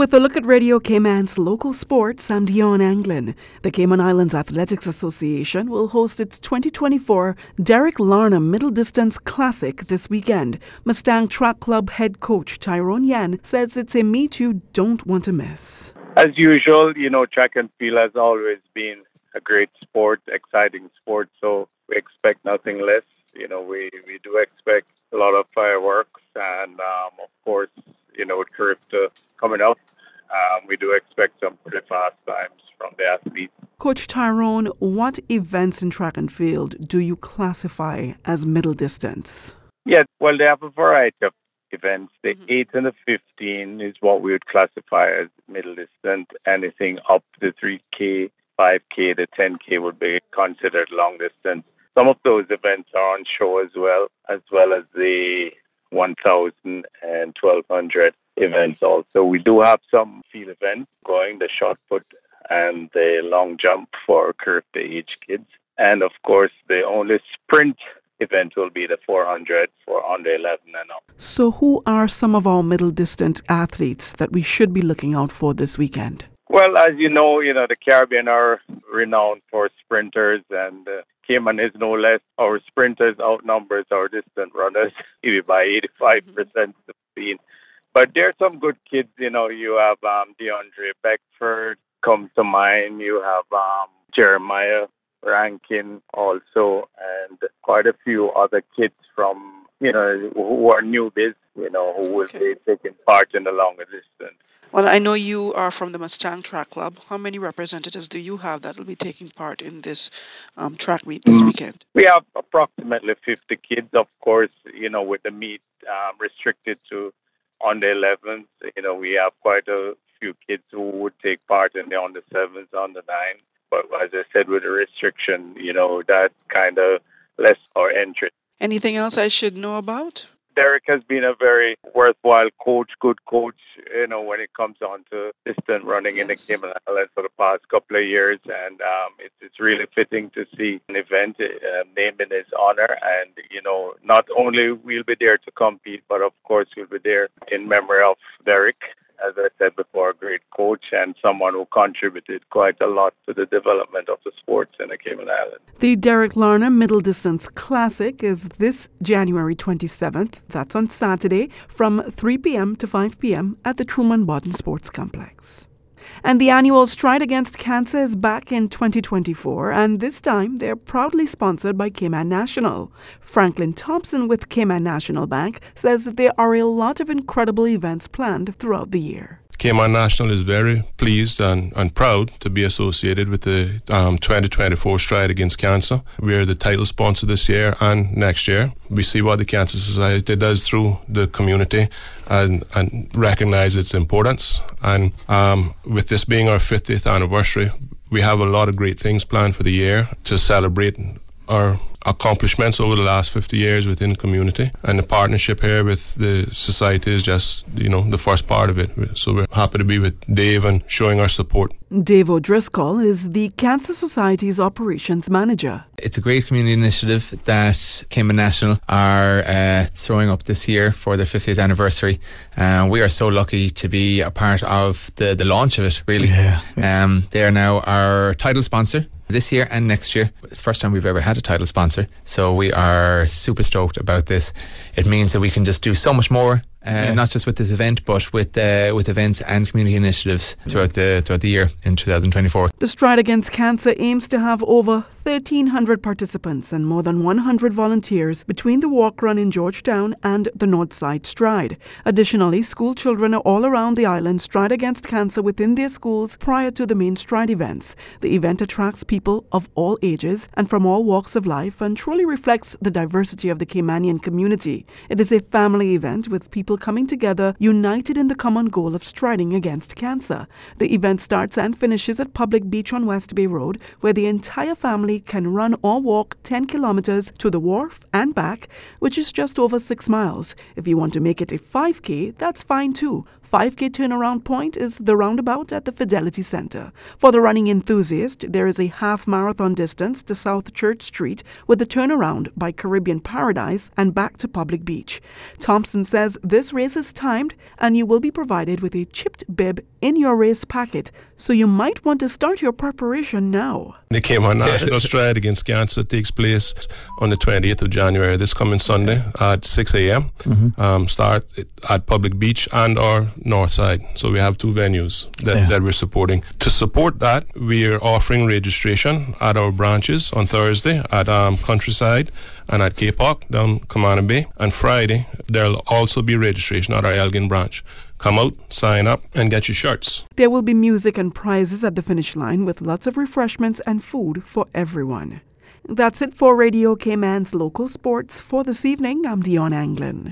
With a look at Radio Cayman's local sports, I'm Dion Anglin. The Cayman Islands Athletics Association will host its 2024 Derek Larner Middle Distance Classic this weekend. Mustang Track Club head coach Tyrone Yan says it's a meet you don't want to miss. As usual, you know, track and field has always been a great sport, exciting sport, so we expect nothing less. You know, we, we do expect a lot of fireworks and, um, of course, you know, with Carifta coming up, um, we do expect some pretty fast times from the athletes. Coach Tyrone, what events in track and field do you classify as middle distance? Yeah, well, they have a variety of events. The mm-hmm. 8 and the 15 is what we would classify as middle distance. Anything up to 3K, 5K, the 10K would be considered long distance. Some of those events are on show as well, as well as the 1,000 and 1,200 events also. We do have some field events going, the shot put and the long jump for curved age kids. And of course, the only sprint event will be the 400 for under 11 and up. So, who are some of our middle distance athletes that we should be looking out for this weekend? Well, as you know, you know the Caribbean are renowned for sprinters, and uh, Cayman is no less. Our sprinters outnumbers our distant runners maybe by 85 percent of speed. But there's some good kids. You know, you have um, DeAndre Beckford comes to mind. You have um, Jeremiah Rankin also, and quite a few other kids from you know who are newbies. You know, who will okay. be taking part in the longer distance. Well, I know you are from the Mustang Track Club. How many representatives do you have that will be taking part in this um, track meet this mm weekend? We have approximately 50 kids, of course, you know, with the meet um, restricted to on the 11th. You know, we have quite a few kids who would take part in the on the 7th, on the 9th. But as I said, with the restriction, you know, that kind of less our entry. Anything else I should know about? Derek has been a very worthwhile coach, good coach, you know, when it comes on to distant running yes. in the Cayman Islands for the past couple of years. And um, it's, it's really fitting to see an event uh, named in his honor. And, you know, not only we'll be there to compete, but of course we'll be there in memory of Derek as I said before, a great coach and someone who contributed quite a lot to the development of the sports in the Cayman Islands. The Derek Larner Middle Distance Classic is this January 27th. That's on Saturday from 3 p.m. to 5 p.m. at the Truman Bodden Sports Complex. And the annual Stride Against Cancer is back in 2024, and this time they're proudly sponsored by Cayman National. Franklin Thompson with Cayman National Bank says there are a lot of incredible events planned throughout the year. Cayman National is very pleased and, and proud to be associated with the um, 2024 Stride Against Cancer. We are the title sponsor this year and next year. We see what the Cancer Society does through the community and, and recognize its importance. And um, with this being our 50th anniversary, we have a lot of great things planned for the year to celebrate our accomplishments over the last 50 years within the community. And the partnership here with the society is just, you know, the first part of it. So we're happy to be with Dave and showing our support. Dave O'Driscoll is the Cancer Society's operations manager. It's a great community initiative that Cayman National are uh, throwing up this year for their 50th anniversary. Uh, we are so lucky to be a part of the, the launch of it, really. Yeah, yeah. Um, they are now our title sponsor this year and next year. It's the first time we've ever had a title sponsor. So we are super stoked about this. It means that we can just do so much more uh, yeah. not just with this event, but with uh, with events and community initiatives throughout the throughout the year in 2024. The Stride Against Cancer aims to have over 1,300 participants and more than 100 volunteers between the walk run in Georgetown and the Northside Stride. Additionally, school children all around the island stride against cancer within their schools prior to the main Stride events. The event attracts people of all ages and from all walks of life and truly reflects the diversity of the Caymanian community. It is a family event with people people coming together, united in the common goal of striding against cancer. The event starts and finishes at Public Beach on West Bay Road, where the entire family family can run or walk 10 kilometers to the wharf and back, which is just over 6 miles. If you want to make it a 5K, that's fine too. 5K turnaround point is the roundabout at the Fidelity Center. For the running enthusiast, there is a half marathon distance to South Church Street with a turnaround by Caribbean Paradise and back to Public Beach. Thompson says this race is timed and you will be provided with a chipped bib in your race packet, so you might want to start your preparation now. The Cayman National Stride against cancer takes place on the 28th of January, this coming Sunday at 6 a.m. Um, start at Public Beach and or Northside. So we have two venues that, Yeah. that we're supporting. To support that, we are offering registration at our branches on Thursday at um, Countryside and at Cape Hawk down Camana Bay. And Friday, there'll also be registration at our Elgin branch. Come out, sign up, and get your shirts. There will be music and prizes at the finish line with lots of refreshments and food for everyone. That's it for Radio Cayman's local sports for this evening. I'm Dion Anglin.